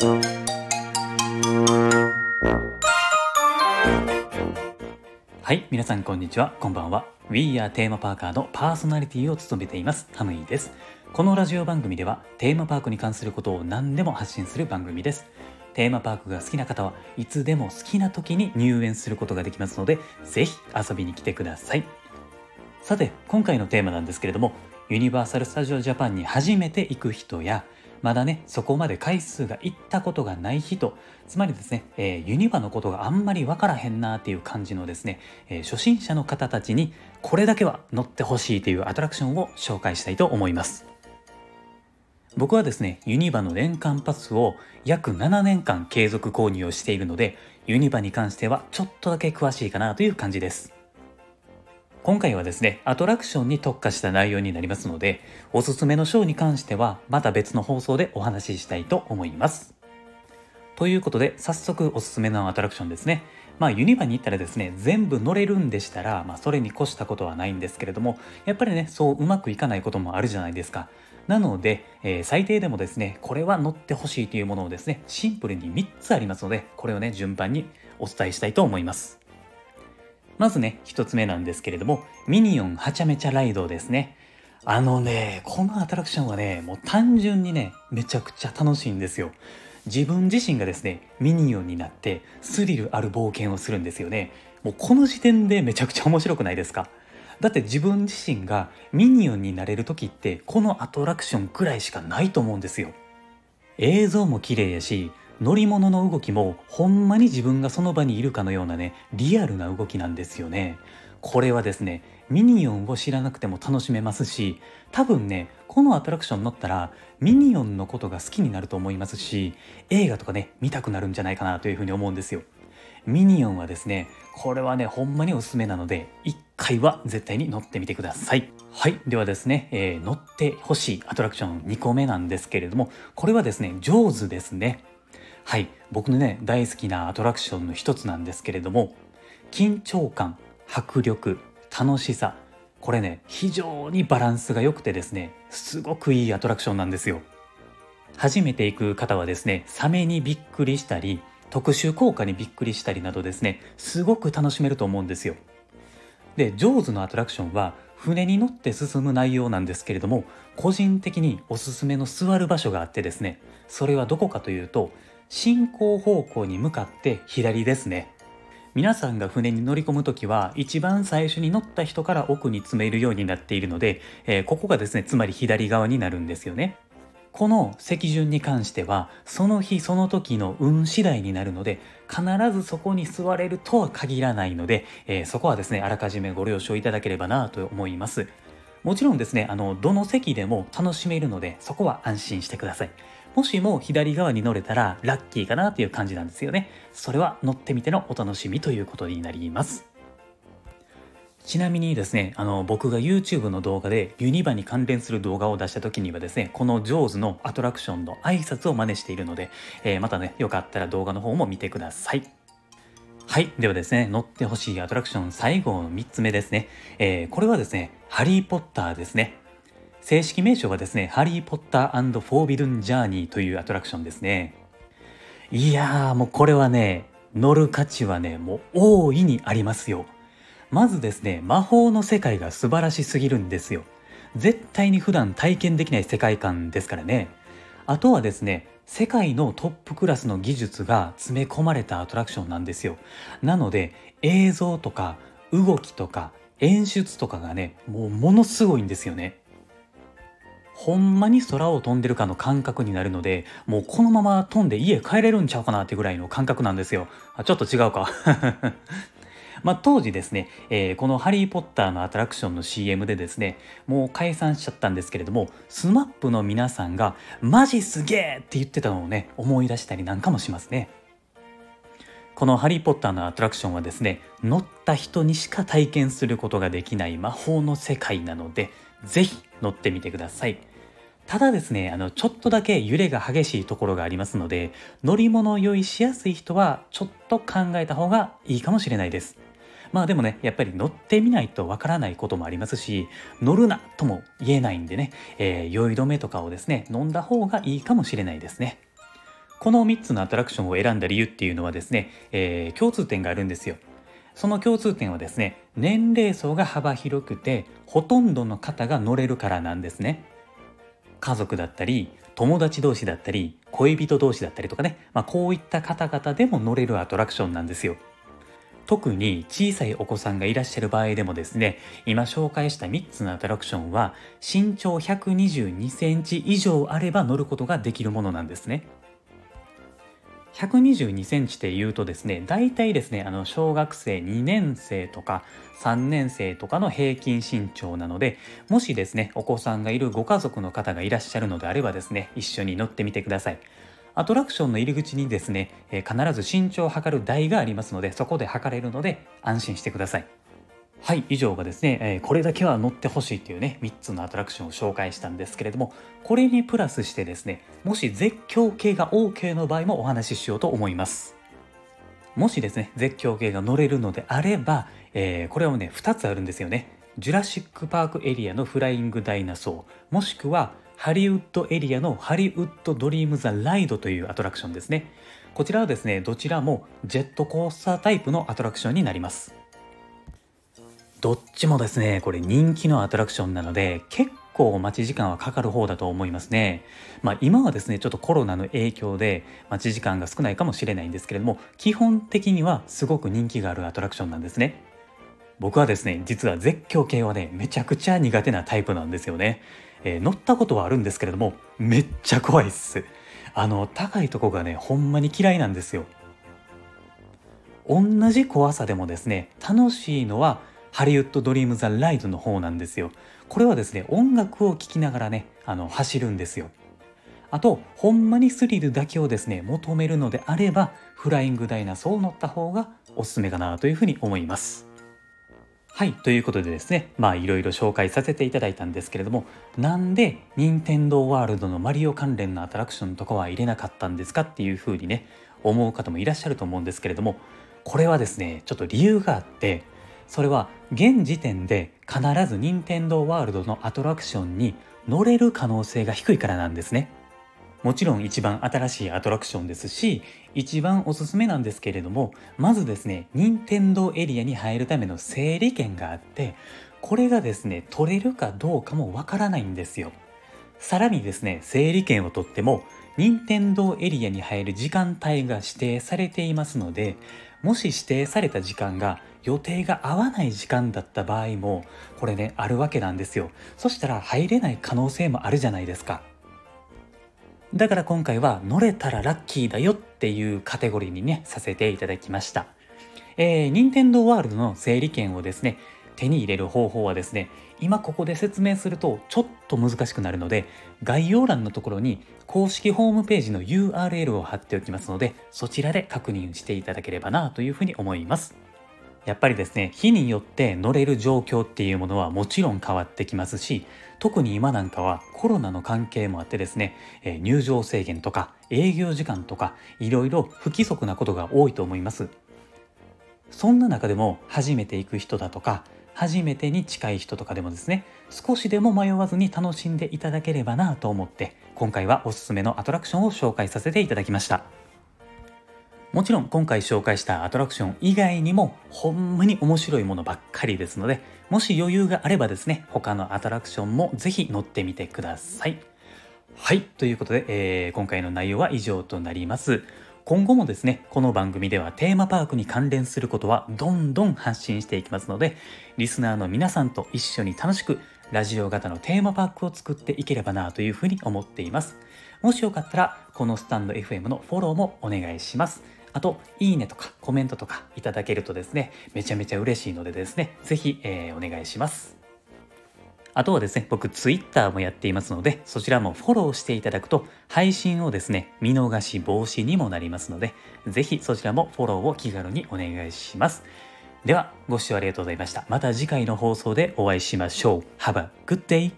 はい皆さんこんにちは。こんばんは。We are テーマパーカーのパーソナリティを務めています。ハムイです。このラジオ番組ではテーマパークに関することを何でも発信する番組です。テーマパークが好きな方はいつでも好きな時に入園することができますのでぜひ遊びに来てください。さて今回のテーマなんですけれどもユニバーサル・スタジオ・ジャパンに初めて行く人やまだねそこまで回数が行ったことがない人つまりですね、えー、ユニバのことがあんまり分からへんなっていう感じのですね、えー、初心者の方たちにこれだけは乗ってほしいというアトラクションを紹介したいと思います。僕はですねユニバの年間パスを約7年間継続購入をしているのでユニバに関してはちょっとだけ詳しいかなという感じです。今回はですね、アトラクションに特化した内容になりますので、おすすめのショーに関してはまた別の放送でお話ししたいと思います。ということで、早速おすすめのアトラクションですね。まあユニバに行ったらですね、全部乗れるんでしたら、まあそれに越したことはないんですけれども、やっぱりね、そううまくいかないこともあるじゃないですか。なので、えー、最低でもですね、これは乗ってほしいというものをですね、シンプルに3つありますので、これをね、順番にお伝えしたいと思います。まずね、一つ目なんですけれども、ミニオンはちゃめちゃライドですね。あのね、このアトラクションはね、もう単純にね、めちゃくちゃ楽しいんですよ。自分自身がですね、ミニオンになってスリルある冒険をするんですよね。もうこの時点でめちゃくちゃ面白くないですか？だって自分自身がミニオンになれる時ってこのアトラクションくらいしかないと思うんですよ。映像も綺麗やし乗り物の動きもほんまに自分がその場にいるかのようなねリアルな動きなんですよね。これはですねミニオンを知らなくても楽しめますし多分ねこのアトラクション乗ったらミニオンのことが好きになると思いますし映画とかね見たくなるんじゃないかなというふうに思うんですよ。ミニオンはですねこれはねほんまにおすすめなので1回は絶対に乗ってみてください。はいではですね、えー、乗ってほしいアトラクション2個目なんですけれどもこれはですねジョーズですね。はい。僕のね大好きなアトラクションの一つなんですけれども緊張感迫力楽しさこれね非常にバランスが良くてですねすごくいいアトラクションなんですよ。初めて行く方はですねサメにびっくりしたり特殊効果にびっくりしたりなどですねすごく楽しめると思うんですよ。でジョーズのアトラクションは船に乗って進む内容なんですけれども個人的におすすめの座る場所があってですねそれはどこかというと進行方向に向かって左ですね。皆さんが船に乗り込む時は一番最初に乗った人から奥に詰めるようになっているので、えー、ここがですねつまり左側になるんですよね。この席順に関してはその日その時の運次第になるので必ずそこに座れるとは限らないので、えー、そこはですねあらかじめご了承いただければなと思います。もちろんですねあのどの席でも楽しめるのでそこは安心してください。もしも左側に乗れたらラッキーかなっていう感じなんですよね。それは乗ってみてのお楽しみということになります。ちなみにですね、あの僕が YouTube の動画でユニバに関連する動画を出した時にはですね、この JAWS のアトラクションの挨拶を真似しているので、えー、またね、よかったら動画の方も見てください。はい。ではですね、乗ってほしいアトラクション最後の3つ目ですね。えー、これはですね、ハリー・ポッターですね。正式名称はですね、ハリー・ポッターフォービドゥン・ジャーニーというアトラクションですね。いやー、もうこれはね、乗る価値はね、もう大いにありますよ。まずですね、魔法の世界が素晴らしすぎるんですよ。絶対に普段体験できない世界観ですからね。あとはですね、世界のトップクラスの技術が詰め込まれたアトラクションなんですよ。なので、映像とか動きとか演出とかがね、もうものすごいんですよね。ほんまに空を飛んでるかの感覚になるので、もうこのまま飛んで家帰れるんちゃうかなってぐらいの感覚なんですよ。あちょっと違うか。まあ、当時ですね、えー、このハリー・ポッターのアトラクションの CM でですね、もう解散しちゃったんですけれども、スマップの皆さんが、マジすげえって言ってたのをね、思い出したりなんかもしますね。このハリー・ポッターのアトラクションはですね、乗った人にしか体験することができない魔法の世界なので、ぜひ乗ってみてください。ただですね、あの、ちょっとだけ揺れが激しいところがありますので、乗り物を用意しやすい人はちょっと考えた方がいいかもしれないです。まあでもね、やっぱり乗ってみないとわからないこともありますし、乗るなとも言えないんでね、えー、酔い止めとかをですね、飲んだ方がいいかもしれないですね。この3つのアトラクションを選んだ理由っていうのはですね、えー、共通点があるんですよ。その共通点はですね、年齢層が幅広くて、ほとんどの方が乗れるからなんですね。家族だったり、友達同士だったり、恋人同士だったりとかね、まあ、こういった方々でも乗れるアトラクションなんですよ。特に小さいお子さんがいらっしゃる場合でもですね、今紹介した3つのアトラクションは身長122センチ以上あれば乗ることができるものなんですね。122センチって言うとですね、大体ですね、あの小学生2年生とか3年生とかの平均身長なので、もしですね、お子さんがいるご家族の方がいらっしゃるのであればですね、一緒に乗ってみてください。アトラクションの入り口にですね、必ず身長を測る台がありますので、そこで測れるので安心してください。はい、以上がですね、えー、これだけは乗ってほしいというね、3つのアトラクションを紹介したんですけれども、これにプラスしてですね、もし絶叫系が OK の場合もお話ししようと思います。もしですね、絶叫系が乗れるのであれば、えー、これはね、2つあるんですよね。ジュラシック・パークエリアのフライング・ダイナソー、もしくはハリウッドエリアのハリウッド・ドリーム・ザ・ライドというアトラクションですね。こちらはですね、どちらもジェットコースタータイプのアトラクションになります。どっちもですね、これ人気のアトラクションなので、結構待ち時間はかかる方だと思いますね。まあ今はですね、ちょっとコロナの影響で待ち時間が少ないかもしれないんですけれども、基本的にはすごく人気があるアトラクションなんですね。僕はですね、実は絶叫系はね、めちゃくちゃ苦手なタイプなんですよね。えー、乗ったことはあるんですけれども、めっちゃ怖いっす。あの、高いとこがね、ほんまに嫌いなんですよ。同じ怖さでもですね、楽しいのはハリウッド・ドリーム・ザ・ライドの方なんですよ。これはですね、音楽を聴きながらね、あの、走るんですよ。あと、ほんまにスリルだけをですね、求めるのであれば、フライングダイナソー乗った方がおすすめかなというふうに思います。はい、ということでですね、まあいろいろ紹介させていただいたんですけれども、なんで任天堂ワールドのマリオ関連のアトラクションとかは入れなかったんですかっていうふうにね、思う方もいらっしゃると思うんですけれども、これはですね、ちょっと理由があって、それは現時点で必ず任天堂ワールドのアトラクションに乗れる可能性が低いからなんですね。もちろん一番新しいアトラクションですし、一番おすすめなんですけれども、まずですね、任天堂エリアに入るための整理券があって、これがですね、取れるかどうかもわからないんですよ。さらにですね、整理券を取っても、任天堂エリアに入る時間帯が指定されていますので、もし指定された時間が予定が合わない時間だった場合もこれねあるわけなんですよ。そしたら入れない可能性もあるじゃないですか。だから今回は乗れたらラッキーだよっていうカテゴリーにねさせていただきました。えー、任天堂ワールドの整理券をですね手に入れる方法はですね今ここで説明するとちょっと難しくなるので概要欄のところに公式ホームページの URL を貼っておきますのでそちらで確認していただければなというふうに思います。やっぱりですね日によって乗れる状況っていうものはもちろん変わってきますし特に今なんかはコロナの関係もあってですね、え入場制限とか営業時間とかいろいろ不規則なことが多いと思います。そんな中でも初めて行く人だとか初めてに近い人とかでもですね少しでも迷わずに楽しんでいただければなと思って今回はおすすめのアトラクションを紹介させていただきました。もちろん今回紹介したアトラクション以外にもほんまに面白いものばっかりですのでもし余裕があればですね他のアトラクションもぜひ乗ってみてくださいはいということで、えー、今回の内容は以上となります今後もですね、この番組ではテーマパークに関連することはどんどん発信していきますので、リスナーの皆さんと一緒に楽しくラジオ型のテーマパークを作っていければなというふうに思っています。もしよかったら、このスタンド FM のフォローもお願いします。あと、いいねとかコメントとかいただけるとですね、めちゃめちゃ嬉しいのでですね、ぜひ、えー、お願いします。あとはですね、僕 Twitter もやっていますので、そちらもフォローしていただくと、配信をですね、見逃し防止にもなりますので、ぜひそちらもフォローを気軽にお願いします。では、ご視聴ありがとうございました。また次回の放送でお会いしましょう。Have a good day!